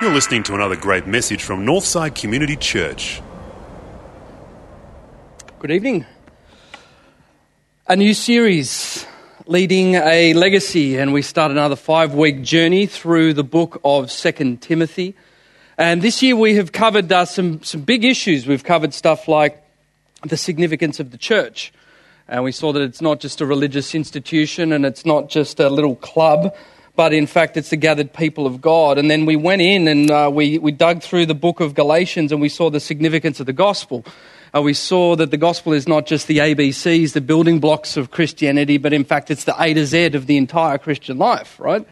You're listening to another great message from Northside Community Church. Good evening. A new series, Leading a Legacy, and we start another five week journey through the book of Second Timothy. And this year we have covered uh, some, some big issues. We've covered stuff like the significance of the church. And we saw that it's not just a religious institution and it's not just a little club, but in fact it's the gathered people of God. And then we went in and uh, we, we dug through the book of Galatians and we saw the significance of the gospel. Uh, we saw that the gospel is not just the ABCs, the building blocks of Christianity, but in fact it's the A to Z of the entire Christian life, right?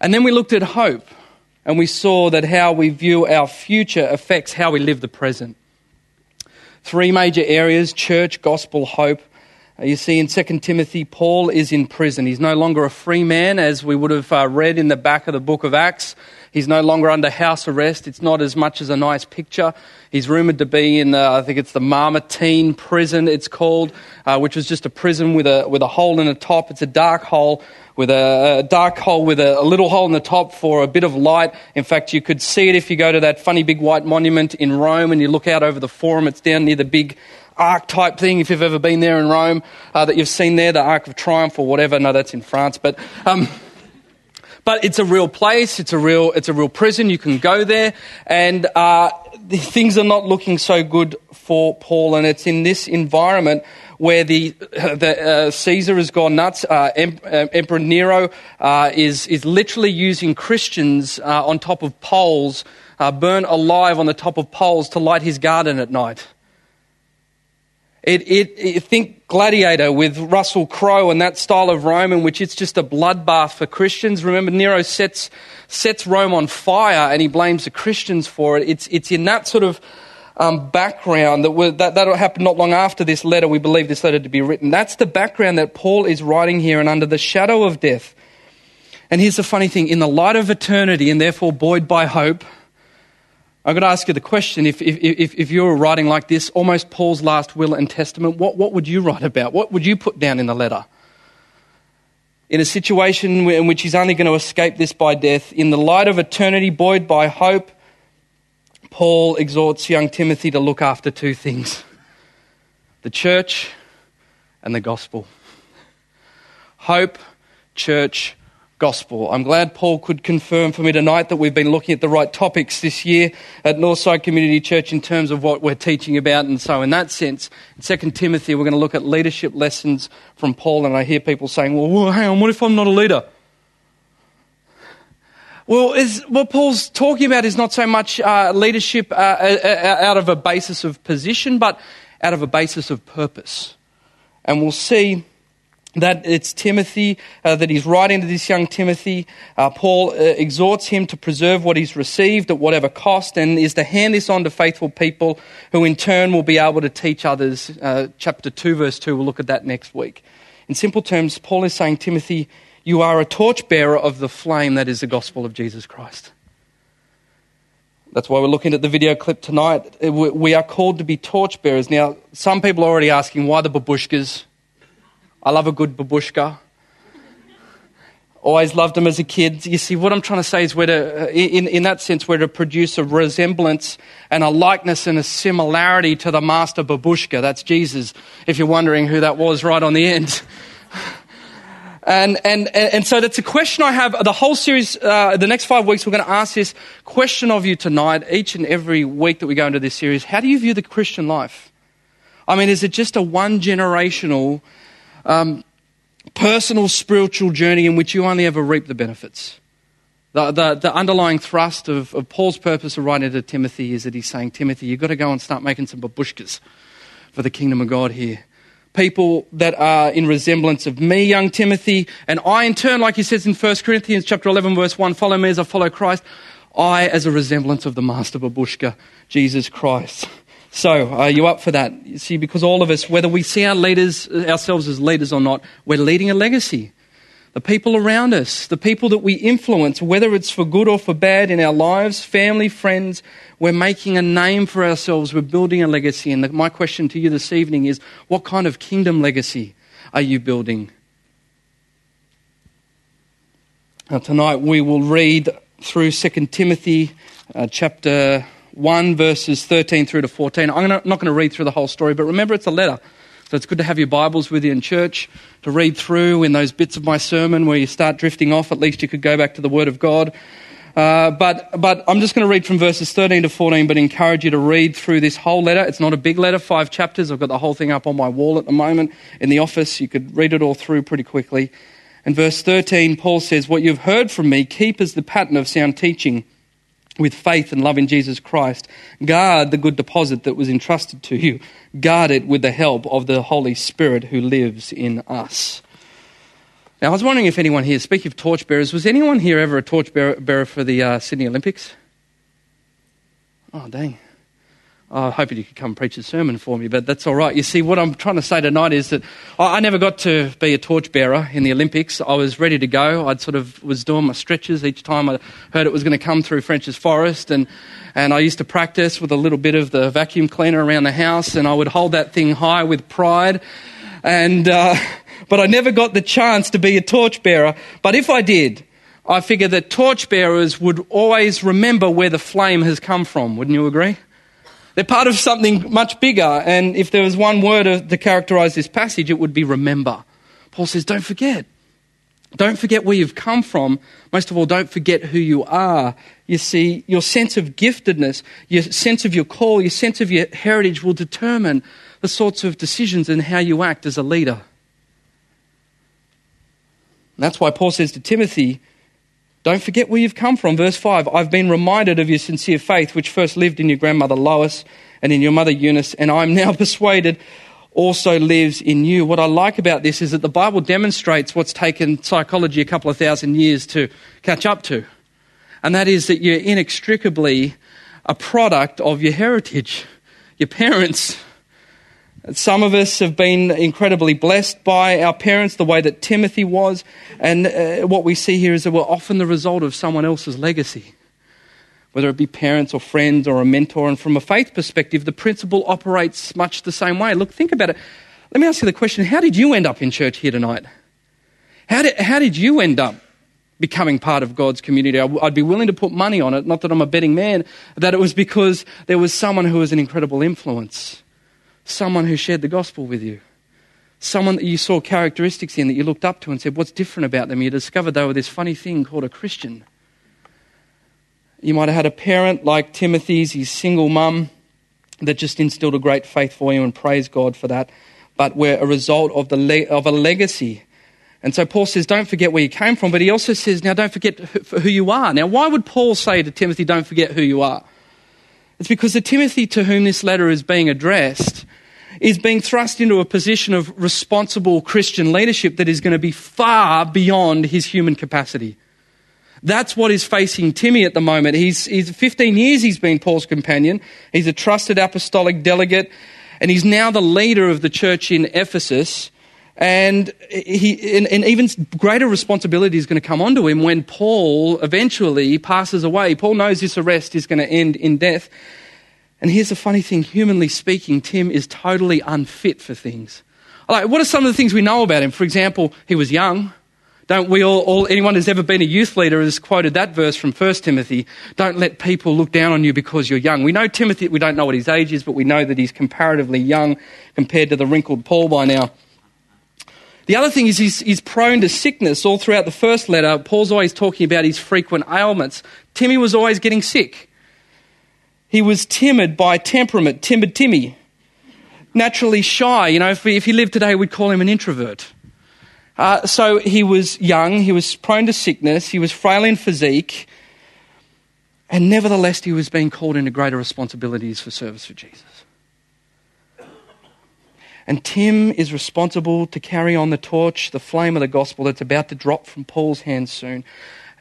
And then we looked at hope and we saw that how we view our future affects how we live the present. Three major areas church, gospel, hope. You see, in 2 Timothy, Paul is in prison. He's no longer a free man, as we would have uh, read in the back of the book of Acts. He's no longer under house arrest. It's not as much as a nice picture. He's rumoured to be in, the, I think it's the Mamertine prison, it's called, uh, which was just a prison with a, with a hole in the top. It's a dark hole with a, a dark hole with a, a, little hole in the top for a bit of light. In fact, you could see it if you go to that funny big white monument in Rome and you look out over the forum. It's down near the big arc type thing, if you've ever been there in Rome, uh, that you've seen there, the Arc of Triumph or whatever. No, that's in France. But. Um, but it's a real place. It's a real, it's a real prison. You can go there, and uh, things are not looking so good for Paul. And it's in this environment where the, the uh, Caesar has gone nuts. Uh, em- uh, Emperor Nero uh, is is literally using Christians uh, on top of poles, burnt alive on the top of poles to light his garden at night. It, it, it, think Gladiator with Russell Crowe and that style of Rome in which it's just a bloodbath for Christians. Remember, Nero sets, sets Rome on fire and he blames the Christians for it. It's, it's in that sort of um, background that, that that happened not long after this letter. We believe this letter to be written. That's the background that Paul is writing here, and under the shadow of death. And here's the funny thing: in the light of eternity, and therefore buoyed by hope I've got to ask you the question if, if, if, if you were writing like this, almost Paul's last will and testament, what, what would you write about? What would you put down in the letter? In a situation in which he's only going to escape this by death, in the light of eternity, buoyed by hope, Paul exhorts young Timothy to look after two things the church and the gospel. Hope, church, gospel. I'm glad Paul could confirm for me tonight that we've been looking at the right topics this year at Northside Community Church in terms of what we're teaching about. And so, in that sense, in 2 Timothy, we're going to look at leadership lessons from Paul. And I hear people saying, well, hang on, what if I'm not a leader? Well, is, what Paul's talking about is not so much uh, leadership uh, uh, uh out of a basis of position, but out of a basis of purpose. And we'll see that it's Timothy, uh, that he's writing to this young Timothy. Uh, Paul uh, exhorts him to preserve what he's received at whatever cost and is to hand this on to faithful people who in turn will be able to teach others. Uh, chapter 2, verse 2, we'll look at that next week. In simple terms, Paul is saying, Timothy, you are a torchbearer of the flame that is the gospel of Jesus Christ. That's why we're looking at the video clip tonight. We are called to be torchbearers. Now, some people are already asking why the babushkas? I love a good babushka. Always loved them as a kid. You see, what I'm trying to say is we're to, in, in that sense, we're to produce a resemblance and a likeness and a similarity to the master babushka. That's Jesus, if you're wondering who that was right on the end. And, and, and so that's a question I have. The whole series, uh, the next five weeks, we're going to ask this question of you tonight, each and every week that we go into this series. How do you view the Christian life? I mean, is it just a one generational um, personal spiritual journey in which you only ever reap the benefits. The, the, the underlying thrust of, of, Paul's purpose of writing to Timothy is that he's saying, Timothy, you've got to go and start making some babushkas for the kingdom of God here. People that are in resemblance of me, young Timothy, and I in turn, like he says in 1 Corinthians chapter 11, verse 1, follow me as I follow Christ. I as a resemblance of the master babushka, Jesus Christ. So, are you up for that? You see, because all of us, whether we see our leaders, ourselves as leaders or not, we're leading a legacy. The people around us, the people that we influence, whether it's for good or for bad in our lives, family, friends, we're making a name for ourselves. We're building a legacy. And the, my question to you this evening is what kind of kingdom legacy are you building? Now, tonight we will read through 2 Timothy uh, chapter 1, verses 13 through to 14. I'm not going to read through the whole story, but remember it's a letter. So it's good to have your Bibles with you in church to read through in those bits of my sermon where you start drifting off. At least you could go back to the Word of God. Uh, but, but I'm just going to read from verses 13 to 14, but encourage you to read through this whole letter. It's not a big letter, five chapters. I've got the whole thing up on my wall at the moment in the office. You could read it all through pretty quickly. In verse 13, Paul says, What you've heard from me, keep as the pattern of sound teaching with faith and love in Jesus Christ. Guard the good deposit that was entrusted to you. Guard it with the help of the Holy Spirit who lives in us. Now, I was wondering if anyone here, speaking of torchbearers, was anyone here ever a torchbearer for the uh, Sydney Olympics? Oh, dang. I hope you could come preach a sermon for me, but that's all right. You see, what I'm trying to say tonight is that I never got to be a torchbearer in the Olympics. I was ready to go. I'd sort of was doing my stretches each time I heard it was going to come through Frenchs Forest, and and I used to practice with a little bit of the vacuum cleaner around the house, and I would hold that thing high with pride, and uh, but I never got the chance to be a torchbearer. But if I did, I figure that torchbearers would always remember where the flame has come from. Wouldn't you agree? They're part of something much bigger. And if there was one word to characterize this passage, it would be remember. Paul says, don't forget. Don't forget where you've come from. Most of all, don't forget who you are. You see, your sense of giftedness, your sense of your call, your sense of your heritage will determine the sorts of decisions and how you act as a leader. And that's why Paul says to Timothy, don't forget where you've come from. Verse 5 I've been reminded of your sincere faith, which first lived in your grandmother Lois and in your mother Eunice, and I'm now persuaded also lives in you. What I like about this is that the Bible demonstrates what's taken psychology a couple of thousand years to catch up to, and that is that you're inextricably a product of your heritage. Your parents some of us have been incredibly blessed by our parents, the way that Timothy was. And uh, what we see here is that we're often the result of someone else's legacy, whether it be parents or friends or a mentor. And from a faith perspective, the principle operates much the same way. Look, think about it. Let me ask you the question how did you end up in church here tonight? How did, how did you end up becoming part of God's community? I'd be willing to put money on it, not that I'm a betting man, that it was because there was someone who was an incredible influence someone who shared the gospel with you, someone that you saw characteristics in that you looked up to and said, What's different about them? You discovered they were this funny thing called a Christian. You might have had a parent like Timothy's, his single mum, that just instilled a great faith for you and praise God for that, but we're a result of, the le- of a legacy. And so Paul says, don't forget where you came from, but he also says, now don't forget who you are. Now, why would Paul say to Timothy, don't forget who you are? It's because the Timothy to whom this letter is being addressed is being thrust into a position of responsible Christian leadership that is going to be far beyond his human capacity. That's what is facing Timmy at the moment. He's, he's 15 years he's been Paul's companion. He's a trusted apostolic delegate, and he's now the leader of the church in Ephesus. And, he, and, and even greater responsibility is going to come onto him when Paul eventually passes away. Paul knows this arrest is going to end in death. And here's the funny thing humanly speaking, Tim is totally unfit for things. Like, what are some of the things we know about him? For example, he was young. Don't we all, all, anyone who's ever been a youth leader has quoted that verse from 1 Timothy. Don't let people look down on you because you're young. We know Timothy, we don't know what his age is, but we know that he's comparatively young compared to the wrinkled Paul by now. The other thing is he's, he's prone to sickness. All throughout the first letter, Paul's always talking about his frequent ailments. Timmy was always getting sick. He was timid by temperament, timid Timmy. Naturally shy. You know, if, if he lived today, we'd call him an introvert. Uh, so he was young, he was prone to sickness, he was frail in physique, and nevertheless, he was being called into greater responsibilities for service for Jesus. And Tim is responsible to carry on the torch, the flame of the gospel that's about to drop from Paul's hands soon.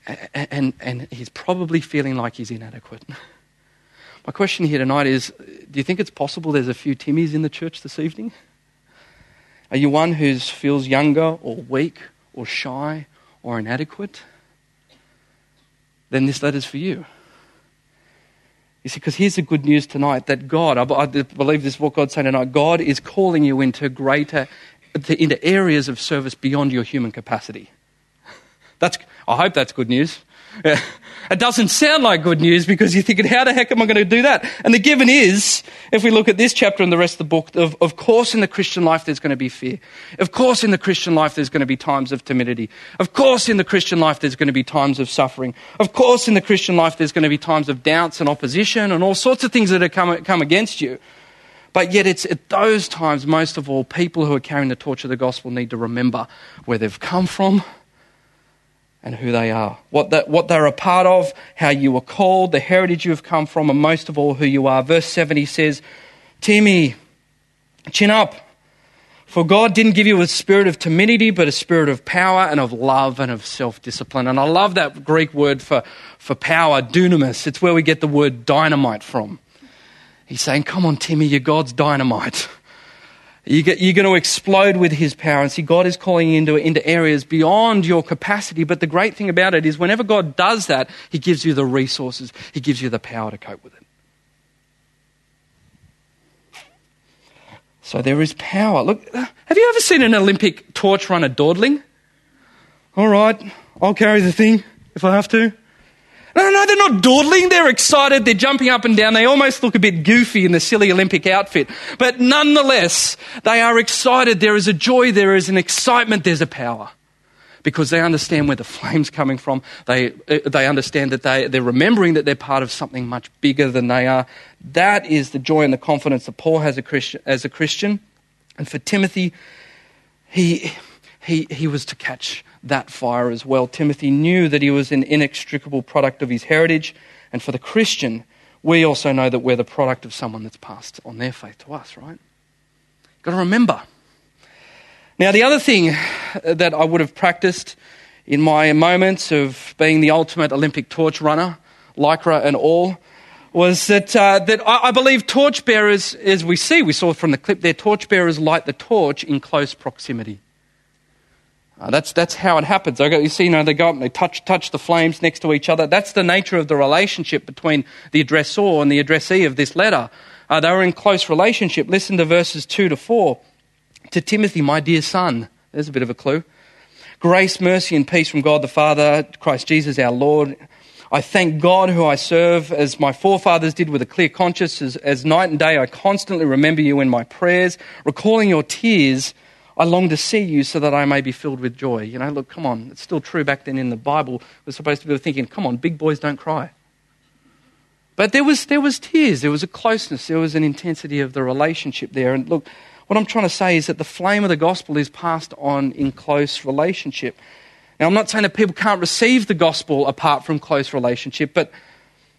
And, and, and he's probably feeling like he's inadequate. My question here tonight is do you think it's possible there's a few Timmys in the church this evening? Are you one who feels younger or weak or shy or inadequate? Then this letter's for you. You see, because here's the good news tonight that God, I believe this is what God's saying tonight, God is calling you into greater, into areas of service beyond your human capacity. That's, I hope that's good news. It doesn't sound like good news because you're thinking, how the heck am I going to do that? And the given is, if we look at this chapter and the rest of the book, of, of course in the Christian life there's going to be fear. Of course in the Christian life there's going to be times of timidity. Of course in the Christian life there's going to be times of suffering. Of course in the Christian life there's going to be times of doubts and opposition and all sorts of things that come, come against you. But yet, it's at those times, most of all, people who are carrying the torch of the gospel need to remember where they've come from and who they are, what, that, what they're a part of, how you were called, the heritage you've come from, and most of all, who you are. Verse 70 says, Timmy, chin up. For God didn't give you a spirit of timidity, but a spirit of power and of love and of self discipline. And I love that Greek word for, for power, dunamis. It's where we get the word dynamite from. He's saying, Come on, Timmy, you're God's dynamite. You are going to explode with his power. And see, God is calling you into, into areas beyond your capacity. But the great thing about it is, whenever God does that, he gives you the resources, he gives you the power to cope with it. So there is power. Look, have you ever seen an Olympic torch runner dawdling? All right, I'll carry the thing if I have to. No, no, they're not dawdling. They're excited. They're jumping up and down. They almost look a bit goofy in the silly Olympic outfit. But nonetheless, they are excited. There is a joy. There is an excitement. There's a power. Because they understand where the flame's coming from. They, uh, they understand that they, they're remembering that they're part of something much bigger than they are. That is the joy and the confidence that Paul has a Christian, as a Christian. And for Timothy, he, he, he was to catch that fire as well. Timothy knew that he was an inextricable product of his heritage, and for the Christian, we also know that we're the product of someone that's passed on their faith to us, right? Got to remember. Now, the other thing that I would have practiced in my moments of being the ultimate Olympic torch runner, lycra and all, was that, uh, that I, I believe torchbearers, as we see, we saw from the clip there, torchbearers light the torch in close proximity. Uh, that's, that's how it happens. You see, you know, they go up and they touch, touch the flames next to each other. That's the nature of the relationship between the addressor and the addressee of this letter. Uh, they were in close relationship. Listen to verses 2 to 4. To Timothy, my dear son, there's a bit of a clue. Grace, mercy, and peace from God the Father, Christ Jesus our Lord. I thank God who I serve as my forefathers did with a clear conscience. As, as night and day I constantly remember you in my prayers, recalling your tears I long to see you so that I may be filled with joy. You know, look, come on. It's still true back then in the Bible. We're supposed to be thinking, come on, big boys don't cry. But there was, there was tears, there was a closeness, there was an intensity of the relationship there. And look, what I'm trying to say is that the flame of the gospel is passed on in close relationship. Now, I'm not saying that people can't receive the gospel apart from close relationship, but,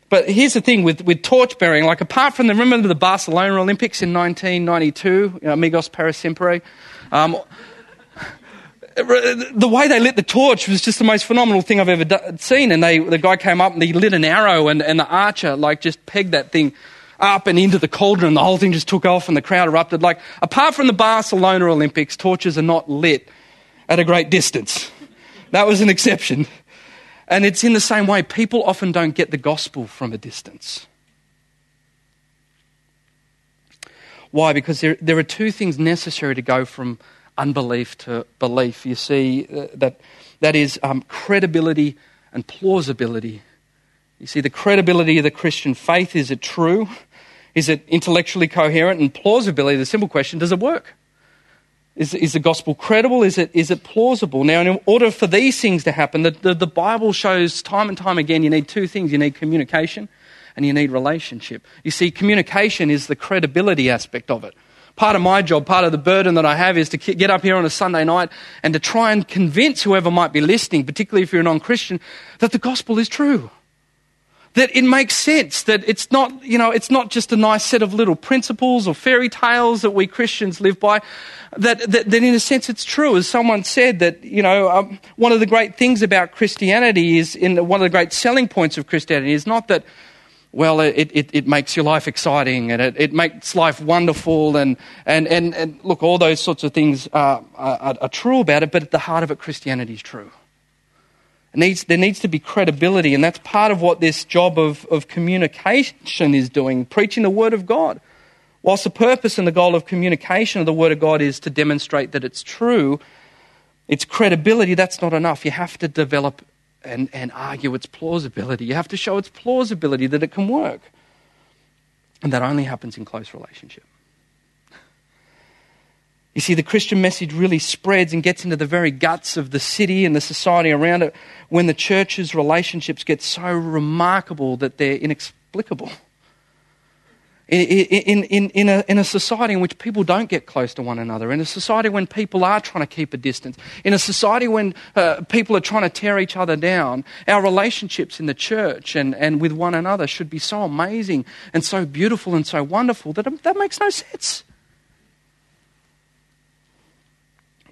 but here's the thing with, with torch bearing, like apart from the, remember the Barcelona Olympics in 1992, you know, Amigos para Siempre? Um, the way they lit the torch was just the most phenomenal thing I've ever seen. And they, the guy came up and he lit an arrow, and, and the archer like just pegged that thing up and into the cauldron. The whole thing just took off, and the crowd erupted. Like apart from the Barcelona Olympics, torches are not lit at a great distance. That was an exception. And it's in the same way. People often don't get the gospel from a distance. Why? Because there, there are two things necessary to go from unbelief to belief. You see, uh, that, that is um, credibility and plausibility. You see, the credibility of the Christian faith is it true? Is it intellectually coherent? And plausibility, the simple question, does it work? Is, is the gospel credible? Is it, is it plausible? Now, in order for these things to happen, the, the, the Bible shows time and time again you need two things you need communication and you need relationship. You see, communication is the credibility aspect of it. Part of my job, part of the burden that I have is to get up here on a Sunday night and to try and convince whoever might be listening, particularly if you're a non Christian, that the gospel is true. That it makes sense, that it's not, you know, it's not just a nice set of little principles or fairy tales that we Christians live by. That, that, that in a sense it's true. As someone said, that, you know, um, one of the great things about Christianity is, in one of the great selling points of Christianity is not that well, it, it, it, makes your life exciting and it, it makes life wonderful. And, and, and, and look, all those sorts of things are, are, are true about it, but at the heart of it, Christianity is true. Needs, there needs to be credibility, and that's part of what this job of, of communication is doing, preaching the Word of God. Whilst the purpose and the goal of communication of the Word of God is to demonstrate that it's true, its credibility, that's not enough. You have to develop and, and argue its plausibility. You have to show its plausibility that it can work. And that only happens in close relationship. You see, the Christian message really spreads and gets into the very guts of the city and the society around it when the church's relationships get so remarkable that they're inexplicable. In, in, in, a, in a society in which people don't get close to one another, in a society when people are trying to keep a distance, in a society when uh, people are trying to tear each other down, our relationships in the church and, and with one another should be so amazing and so beautiful and so wonderful that that makes no sense.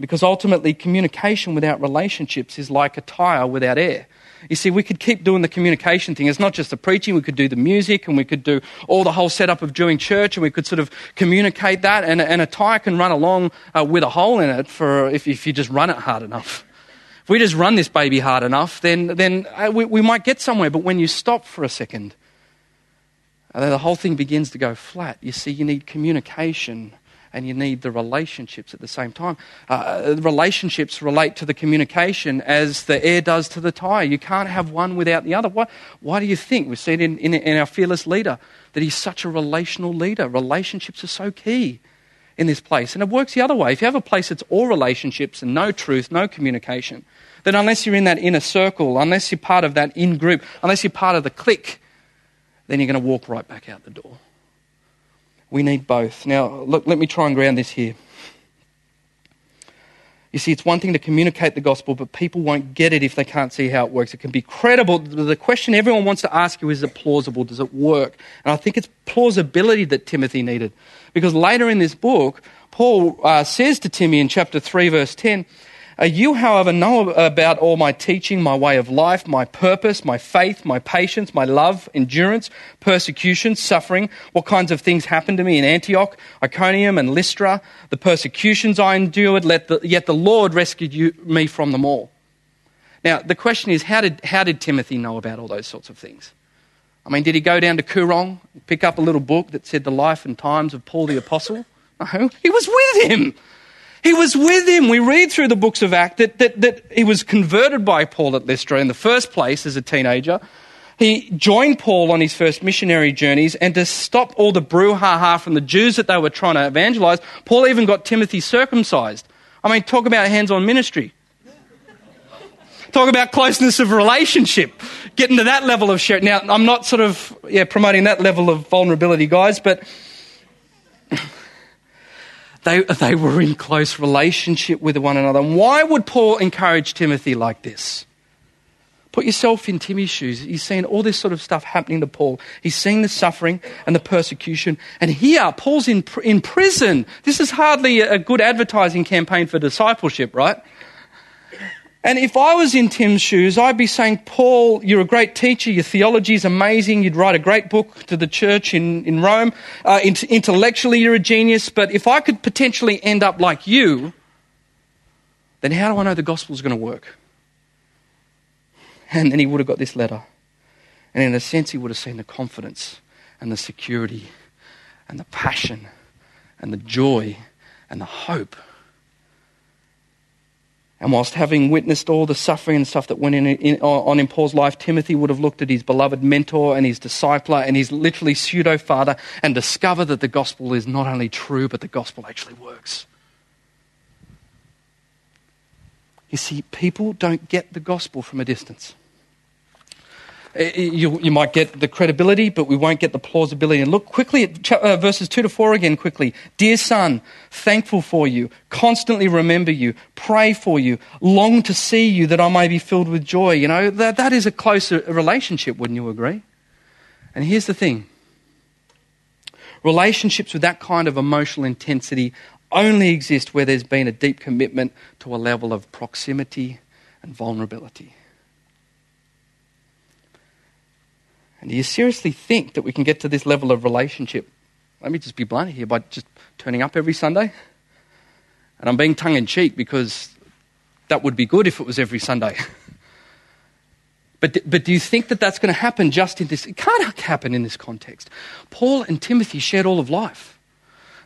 Because ultimately, communication without relationships is like a tire without air. You see, we could keep doing the communication thing. It's not just the preaching, we could do the music and we could do all the whole setup of doing church and we could sort of communicate that. And, and a tire can run along uh, with a hole in it for if, if you just run it hard enough. If we just run this baby hard enough, then, then uh, we, we might get somewhere. But when you stop for a second, uh, the whole thing begins to go flat. You see, you need communication and you need the relationships at the same time. Uh, relationships relate to the communication as the air does to the tire. You can't have one without the other. Why, why do you think? We've seen in, in, in our fearless leader that he's such a relational leader. Relationships are so key in this place. And it works the other way. If you have a place that's all relationships and no truth, no communication, then unless you're in that inner circle, unless you're part of that in group, unless you're part of the clique, then you're going to walk right back out the door. We need both. Now, look, let me try and ground this here. You see, it's one thing to communicate the gospel, but people won't get it if they can't see how it works. It can be credible. The question everyone wants to ask you is, is it plausible? Does it work? And I think it's plausibility that Timothy needed. Because later in this book, Paul uh, says to Timothy in chapter 3, verse 10, uh, you, however, know about all my teaching, my way of life, my purpose, my faith, my patience, my love, endurance, persecution, suffering, what kinds of things happened to me in Antioch, Iconium, and Lystra, the persecutions I endured, the, yet the Lord rescued you, me from them all. Now, the question is how did, how did Timothy know about all those sorts of things? I mean, did he go down to Koorong, pick up a little book that said the life and times of Paul the Apostle? No, he was with him. He was with him. We read through the books of Acts that, that, that he was converted by Paul at Lystra in the first place as a teenager. He joined Paul on his first missionary journeys, and to stop all the brouhaha from the Jews that they were trying to evangelize, Paul even got Timothy circumcised. I mean, talk about hands on ministry. Talk about closeness of relationship. Getting to that level of share. Now, I'm not sort of yeah, promoting that level of vulnerability, guys, but they, they were in close relationship with one another. And why would Paul encourage Timothy like this? Put yourself in Timmy's shoes. He's seeing all this sort of stuff happening to Paul. He's seeing the suffering and the persecution. And here, Paul's in, in prison. This is hardly a good advertising campaign for discipleship, right? And if I was in Tim's shoes, I'd be saying, Paul, you're a great teacher. Your theology is amazing. You'd write a great book to the church in, in Rome. Uh, intellectually, you're a genius. But if I could potentially end up like you, then how do I know the gospel is going to work? And then he would have got this letter. And in a sense, he would have seen the confidence and the security and the passion and the joy and the hope and whilst having witnessed all the suffering and stuff that went in, in, on in Paul's life, Timothy would have looked at his beloved mentor and his discipler and his literally pseudo father and discovered that the gospel is not only true, but the gospel actually works. You see, people don't get the gospel from a distance. Eh, you, you, might get the credibility, but we won't get the plausibility. And look quickly at uh, verses 2 to 4 again, quickly. Dear son, thankful for you, constantly remember you, pray for you, long to see you that I may be filled with joy. You know, that, that is a closer relationship, wouldn't you agree? And here's the thing relationships with that kind of emotional intensity only exist where there's been a deep commitment to a level of proximity and vulnerability. And do you seriously think that we can get to this level of relationship? Let me just be blunt here by just turning up every Sunday. And I'm being tongue in cheek because that would be good if it was every Sunday. but, but do you think that that's going to happen just in this? It can't happen in this context. Paul and Timothy shared all of life.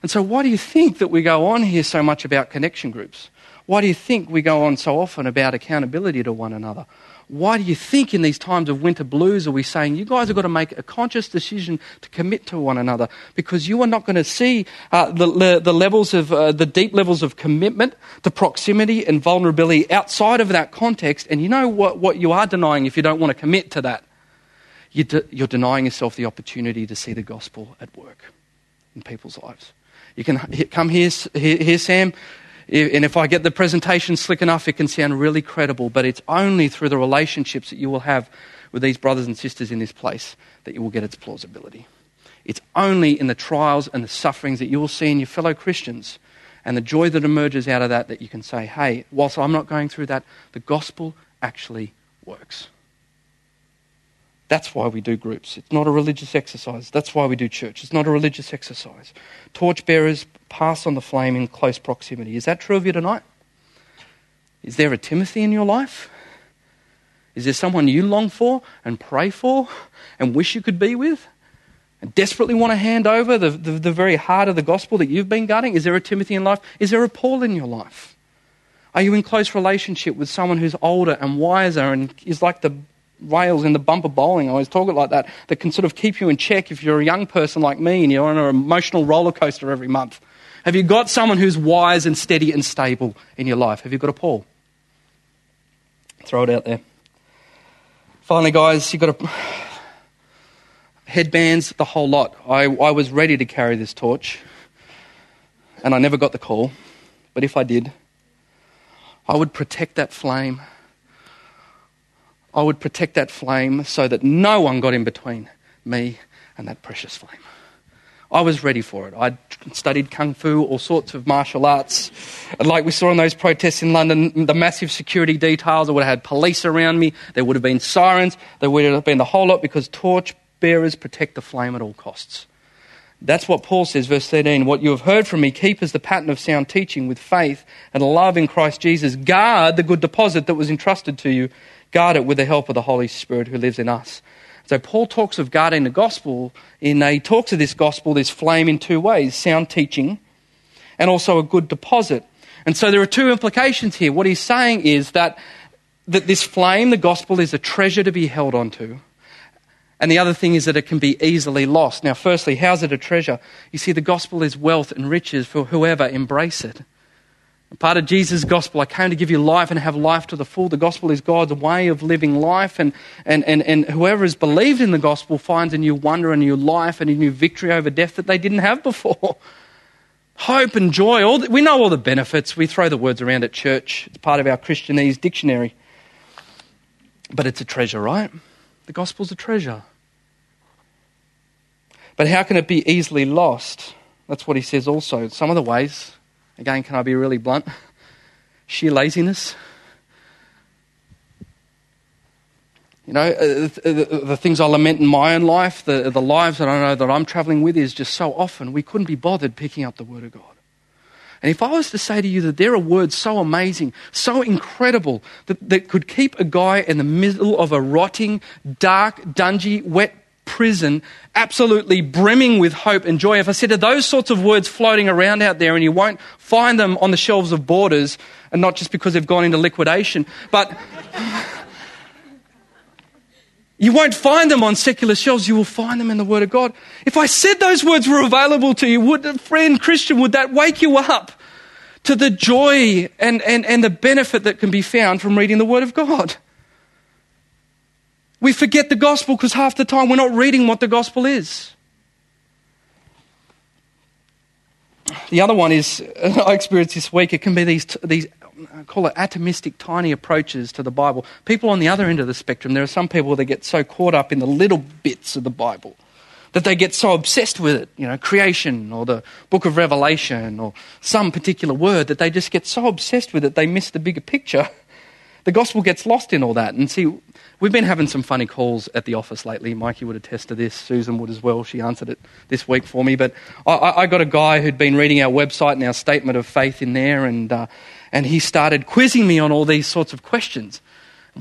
And so, why do you think that we go on here so much about connection groups? Why do you think we go on so often about accountability to one another? Why do you think in these times of winter blues are we saying you guys have got to make a conscious decision to commit to one another because you are not going to see uh, the, the, levels of uh, the deep levels of commitment to proximity and vulnerability outside of that context. And you know what, what you are denying if you don't want to commit to that? You're, de- you're denying yourself the opportunity to see the gospel at work in people's lives. You can come here, here, here Sam. And if I get the presentation slick enough, it can sound really credible, but it's only through the relationships that you will have with these brothers and sisters in this place that you will get its plausibility. It's only in the trials and the sufferings that you will see in your fellow Christians and the joy that emerges out of that that you can say, hey, whilst I'm not going through that, the gospel actually works. That's why we do groups. It's not a religious exercise. That's why we do church. It's not a religious exercise. Torchbearers pass on the flame in close proximity. Is that true of you tonight? Is there a Timothy in your life? Is there someone you long for and pray for and wish you could be with? And desperately want to hand over the, the, the very heart of the gospel that you've been guarding? Is there a Timothy in life? Is there a Paul in your life? Are you in close relationship with someone who's older and wiser and is like the rails in the bumper bowling. I always talk it like that, that can sort of keep you in check if you're a young person like me and you're on an emotional roller coaster every month. Have you got someone who's wise and steady and stable in your life? Have you got a Paul? Throw it out there. Finally, guys, you've got a headbands, the whole lot. I, I was ready to carry this torch, and I never got the call. But if I did, I would protect that flame I would protect that flame so that no one got in between me and that precious flame. I was ready for it. I'd studied kung fu, all sorts of martial arts. Like we saw in those protests in London, the massive security details. I would have had police around me. There would have been sirens. There would have been the whole lot because torch bearers protect the flame at all costs. That's what Paul says, verse 13. What you have heard from me, keep as the pattern of sound teaching with faith and love in Christ Jesus. Guard the good deposit that was entrusted to you guard it with the help of the Holy Spirit who lives in us. So Paul talks of guarding the gospel in he talks of this gospel, this flame in two ways, sound teaching and also a good deposit. And so there are two implications here. What he's saying is that, that this flame, the gospel, is a treasure to be held onto. And the other thing is that it can be easily lost. Now, firstly, how's it a treasure? You see, the gospel is wealth and riches for whoever embrace it. Part of Jesus' gospel, I came to give you life and have life to the full. The gospel is God's way of living life, and, and, and, and whoever has believed in the gospel finds a new wonder, a new life, and a new victory over death that they didn't have before. Hope and joy. All the, we know all the benefits. We throw the words around at church. It's part of our Christianese dictionary. But it's a treasure, right? The gospel's a treasure. But how can it be easily lost? That's what he says also. Some of the ways Again, can I be really blunt? Sheer laziness. You know, uh, the, the, things I lament in my own life, the, the lives that I know that I'm traveling with, is just so often we couldn't be bothered picking up the Word of God. And if I was to say to you that there are words so amazing, so incredible, that, that could keep a guy in the middle of a rotting, dark, dungy, wet prison, absolutely brimming with hope and joy. If I said to those sorts of words floating around out there, and you won't find them on the shelves of borders, and not just because they've gone into liquidation, but you won't find them on secular shelves, you will find them in the Word of God. If I said those words were available to you, would, a friend Christian, would that wake you up to the joy and, and, and the benefit that can be found from reading the Word of God? We forget the gospel because half the time we're not reading what the gospel is. The other one is, I experienced this week, it can be these, these I call it atomistic, tiny approaches to the Bible. People on the other end of the spectrum, there are some people that get so caught up in the little bits of the Bible that they get so obsessed with it, you know, creation or the book of Revelation or some particular word that they just get so obsessed with it they miss the bigger picture. The gospel gets lost in all that. And see, We've been having some funny calls at the office lately. Mikey would attest to this. Susan would as well. She answered it this week for me. But I, I got a guy who'd been reading our website and our statement of faith in there, and, uh, and he started quizzing me on all these sorts of questions.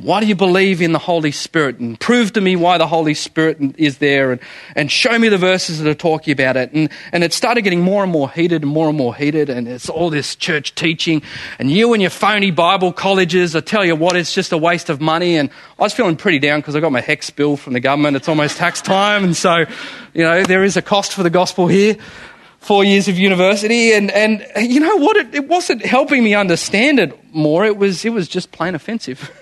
Why do you believe in the Holy Spirit? And prove to me why the Holy Spirit is there and, and show me the verses that are talking about it. And, and it started getting more and more heated and more and more heated. And it's all this church teaching. And you and your phony Bible colleges, I tell you what, it's just a waste of money. And I was feeling pretty down because I got my HECS bill from the government. It's almost tax time. And so, you know, there is a cost for the gospel here four years of university, and, and you know what? It, it wasn't helping me understand it more. It was, it was just plain offensive.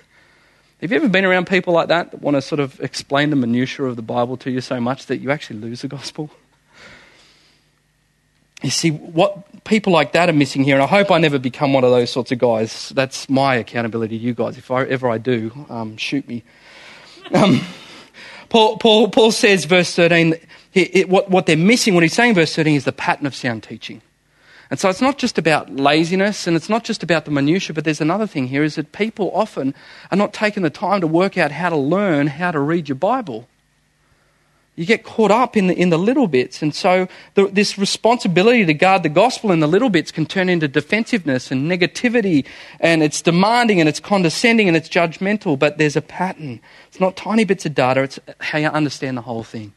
Have you ever been around people like that that want to sort of explain the minutiae of the Bible to you so much that you actually lose the gospel? You see, what people like that are missing here, and I hope I never become one of those sorts of guys. That's my accountability to you guys. If I, ever I do, um, shoot me. Um, Paul, Paul, Paul says, verse 13, what, what they're missing, what he's saying, verse 13, is the pattern of sound teaching. And so it's not just about laziness and it's not just about the minutiae, but there's another thing here is that people often are not taking the time to work out how to learn how to read your Bible. You get caught up in the, in the little bits. And so the, this responsibility to guard the gospel in the little bits can turn into defensiveness and negativity. And it's demanding and it's condescending and it's judgmental. But there's a pattern. It's not tiny bits of data, it's how you understand the whole thing.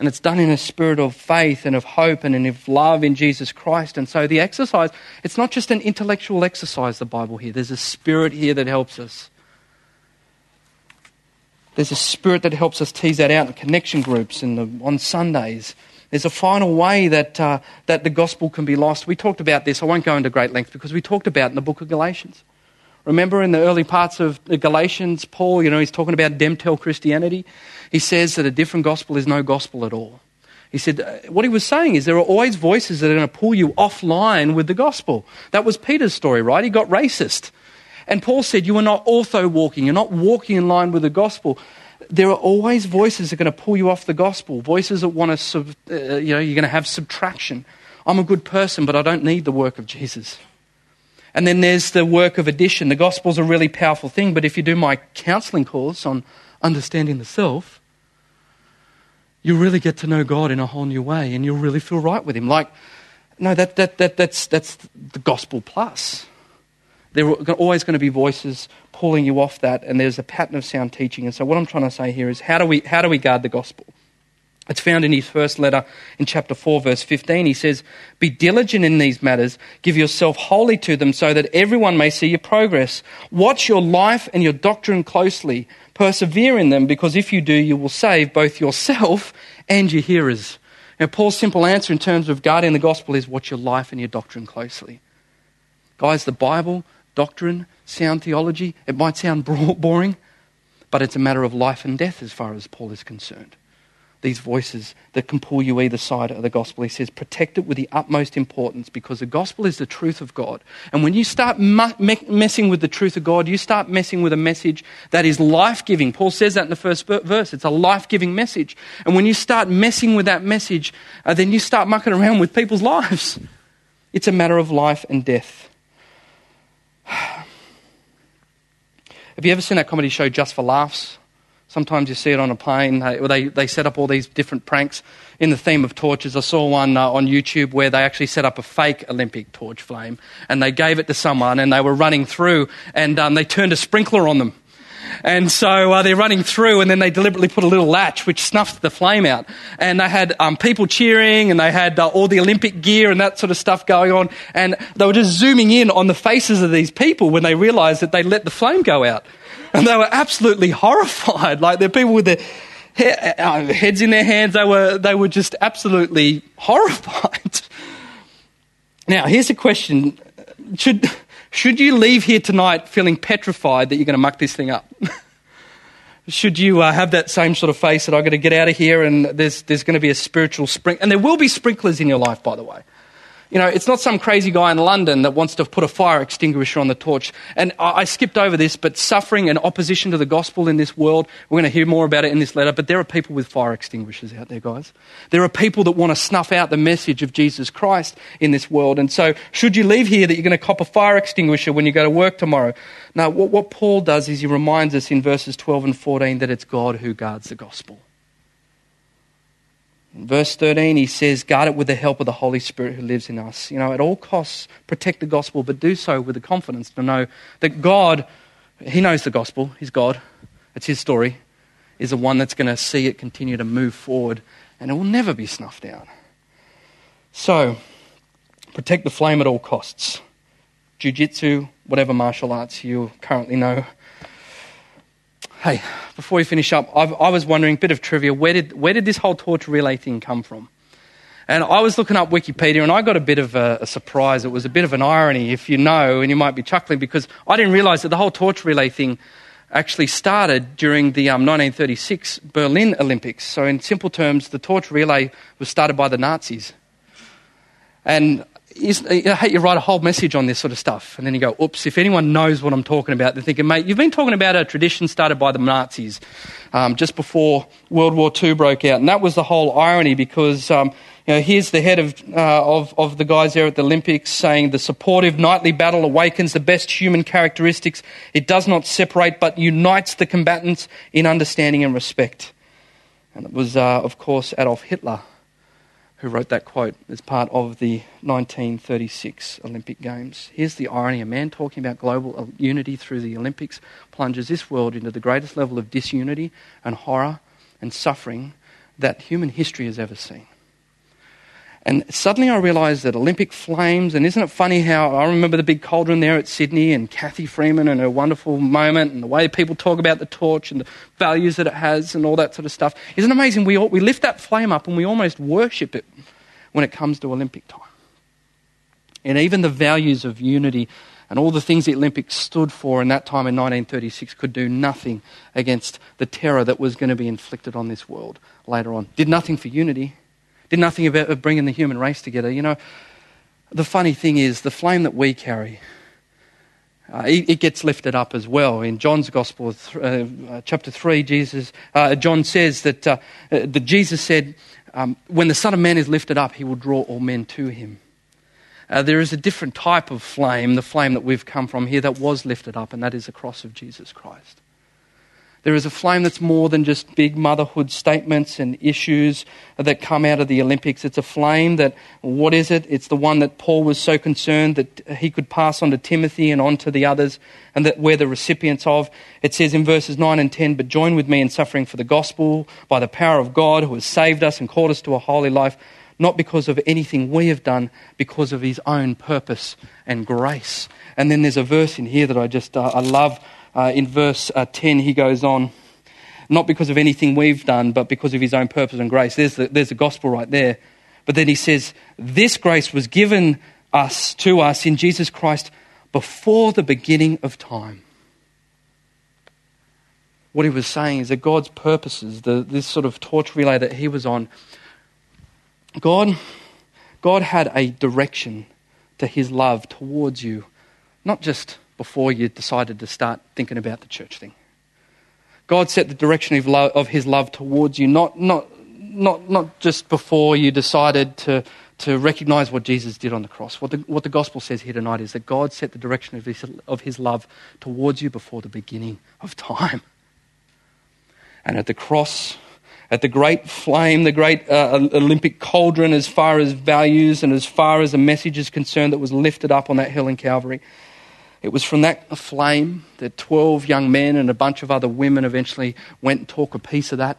And it's done in a spirit of faith and of hope and of love in Jesus Christ. And so the exercise, it's not just an intellectual exercise, the Bible here. There's a spirit here that helps us. There's a spirit that helps us tease that out in connection groups and the, on Sundays. There's a final way that, uh, that the gospel can be lost. We talked about this. I won't go into great length because we talked about in the book of Galatians. Remember in the early parts of Galatians, Paul, you know, he's talking about Demtel Christianity. He says that a different gospel is no gospel at all. He said, uh, what he was saying is there are always voices that are going to pull you offline with the gospel. That was Peter's story, right? He got racist. And Paul said, you are not ortho walking. You're not walking in line with the gospel. There are always voices that are going to pull you off the gospel. Voices that want to, sub, uh, you know, you're going to have subtraction. I'm a good person, but I don't need the work of Jesus. And then there's the work of addition. The gospel's a really powerful thing, but if you do my counseling course on understanding the self, you really get to know God in a whole new way and you'll really feel right with Him. Like, no, that, that, that, that's, that's the gospel plus. There are always going to be voices pulling you off that, and there's a pattern of sound teaching. And so, what I'm trying to say here is how do we, how do we guard the gospel? It's found in his first letter in chapter 4, verse 15. He says, Be diligent in these matters, give yourself wholly to them, so that everyone may see your progress. Watch your life and your doctrine closely. Persevere in them, because if you do, you will save both yourself and your hearers. Now, Paul's simple answer in terms of guarding the gospel is watch your life and your doctrine closely. Guys, the Bible, doctrine, sound theology, it might sound boring, but it's a matter of life and death as far as Paul is concerned these voices that can pull you either side of the gospel. He says, protect it with the utmost importance because the gospel is the truth of God. And when you start me- messing with the truth of God, you start messing with a message that is life giving. Paul says that in the first verse. It's a life giving message. And when you start messing with that message, uh, then you start mucking around with people's lives. It's a matter of life and death. Have you ever seen that comedy show Just for Laughs? Sometimes you see it on a plane. They, they, they set up all these different pranks in the theme of torches. I saw one uh, on YouTube where they actually set up a fake Olympic torch flame and they gave it to someone and they were running through and um, they turned a sprinkler on them. And so uh, they're running through, and then they deliberately put a little latch which snuffed the flame out. And they had um, people cheering, and they had uh, all the Olympic gear and that sort of stuff going on. And they were just zooming in on the faces of these people when they realized that they let the flame go out. And they were absolutely horrified. Like, they're people with their he- uh, heads in their hands. They were, they were just absolutely horrified. Now, here's a question. Should, should you leave here tonight feeling petrified that you're going to muck this thing up? Should you uh, have that same sort of face that I've got to get out of here and there's, there's going to be a spiritual sprinkler? And there will be sprinklers in your life, by the way. You know, it's not some crazy guy in London that wants to put a fire extinguisher on the torch. And I, I skipped over this, but suffering and opposition to the gospel in this world, we're going to hear more about it in this letter, but there are people with fire extinguishers out there, guys. There are people that want to snuff out the message of Jesus Christ in this world. And so, should you leave here that you're going to cop a fire extinguisher when you go to work tomorrow? Now, what, what Paul does is he reminds us in verses 12 and 14 that it's God who guards the gospel. In verse 13, he says, Guard it with the help of the Holy Spirit who lives in us. You know, at all costs, protect the gospel, but do so with the confidence to know that God, he knows the gospel, he's God, it's his story, is the one that's going to see it continue to move forward and it will never be snuffed out. So, protect the flame at all costs. Jiu jitsu, whatever martial arts you currently know. Hey, before we finish up, I've, i was wondering, bit of trivia, where did, where did this whole torch relay thing come from? And I was looking up Wikipedia and I got a bit of a, a, surprise. It was a bit of an irony, if you know, and you might be chuckling because I didn't realize that the whole torch relay thing actually started during the um, 1936 Berlin Olympics. So, in simple terms, the torch relay was started by the Nazis. And I hate you write a whole message on this sort of stuff, and then you go, oops, if anyone knows what I'm talking about, they're thinking, mate, you've been talking about a tradition started by the Nazis um, just before World War II broke out. And that was the whole irony because um, you know, here's the head of, uh, of, of the guys there at the Olympics saying the supportive knightly battle awakens the best human characteristics. It does not separate but unites the combatants in understanding and respect. And it was, uh, of course, Adolf Hitler who wrote that quote as part of the 1936 Olympic Games. Here's the irony a man talking about global unity through the Olympics plunges this world into the greatest level of disunity and horror and suffering that human history has ever seen. And suddenly I realised that Olympic flames, and isn't it funny how I remember the big cauldron there at Sydney and Cathy Freeman and her wonderful moment and the way people talk about the torch and the values that it has and all that sort of stuff. Isn't it amazing? We, all, we lift that flame up and we almost worship it when it comes to Olympic time. And even the values of unity and all the things the Olympics stood for in that time in 1936 could do nothing against the terror that was going to be inflicted on this world later on. Did nothing for unity did nothing about bringing the human race together. You know, the funny thing is, the flame that we carry, uh, it, it, gets lifted up as well. In John's Gospel, uh, uh, chapter 3, Jesus, uh, John says that, uh, uh, that Jesus said, um, When the Son of Man is lifted up, he will draw all men to him. there is a different type of flame, the flame that we've come from here, that was lifted up, and that is the cross of Jesus Christ. There is a flame that's more than just big motherhood statements and issues that come out of the Olympics. It's a flame that, what is it? It's the one that Paul was so concerned that he could pass on to Timothy and on to the others, and that we're the recipients of. It says in verses 9 and 10, But join with me in suffering for the gospel by the power of God who has saved us and called us to a holy life, not because of anything we have done, because of his own purpose and grace. And then there's a verse in here that I just, uh, I love uh, in verse uh, 10, he goes on, not because of anything we've done, but because of his own purpose and grace. There's the, there's the gospel right there. But then he says, This grace was given us to us in Jesus Christ before the beginning of time. What he was saying is that God's purposes, the, this sort of torch relay that he was on, God, God had a direction to his love towards you, not just before you decided to start thinking about the church thing. God set the direction of, love, of his love towards you, not, not, not, not just before you decided to, to recognize what Jesus did on the cross. What the, what the gospel says here tonight is that God set the direction of his, of his love towards you before the beginning of time. And at the cross, at the great flame, the great uh, Olympic cauldron, as far as values and as far as the message is concerned that was lifted up on that hill in Calvary, it was from that flame that 12 young men and a bunch of other women eventually went and took a piece of that.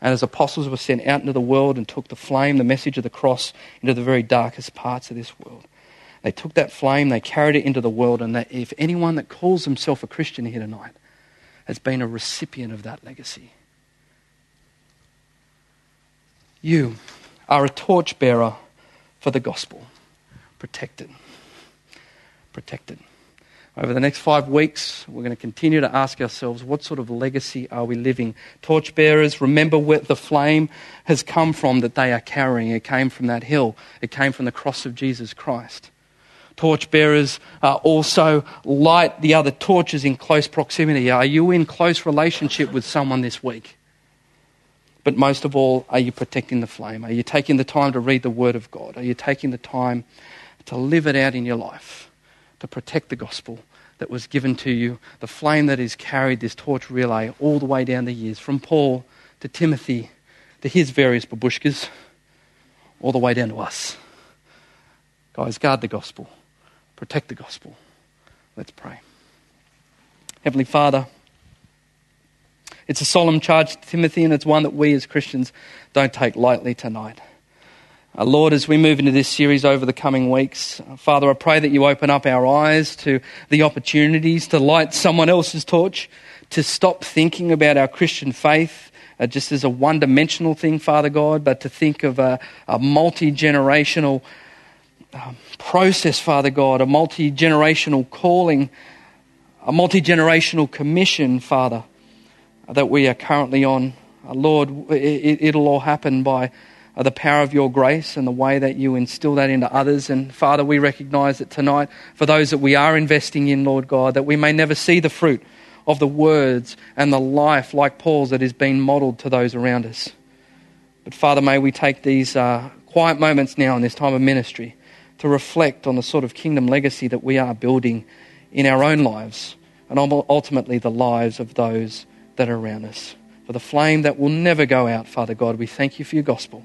And as apostles were sent out into the world and took the flame, the message of the cross, into the very darkest parts of this world. They took that flame, they carried it into the world, and that if anyone that calls himself a Christian here tonight has been a recipient of that legacy, you are a torchbearer for the gospel. Protected. Protected. Over the next five weeks, we're going to continue to ask ourselves what sort of legacy are we living? Torchbearers, remember where the flame has come from that they are carrying. It came from that hill, it came from the cross of Jesus Christ. Torchbearers uh, also light the other torches in close proximity. Are you in close relationship with someone this week? But most of all, are you protecting the flame? Are you taking the time to read the Word of God? Are you taking the time to live it out in your life, to protect the gospel that was given to you, the flame that has carried this torch relay all the way down the years, from Paul to Timothy to his various babushkas, all the way down to us. Guys, guard the gospel, protect the gospel. Let's pray. Heavenly Father, it's a solemn charge to Timothy, and it's one that we as Christians don't take lightly tonight. Uh, Lord, as we move into this series over the coming weeks, uh, Father, I pray that you open up our eyes to the opportunities to light someone else's torch, to stop thinking about our Christian faith uh, just as a one dimensional thing, Father God, but to think of a, a multi generational um, process, Father God, a multi generational calling, a multi generational commission, Father, that we are currently on. Uh, Lord, it, will all happen by the power of your grace and the way that you instill that into others. And Father, we recognize that tonight, for those that we are investing in, Lord God, that we may never see the fruit of the words and the life like Paul's that is being modeled to those around us. But Father, may we take these uh, quiet moments now in this time of ministry to reflect on the sort of kingdom legacy that we are building in our own lives and ultimately the lives of those that are around us. For the flame that will never go out, Father God, we thank you for your gospel.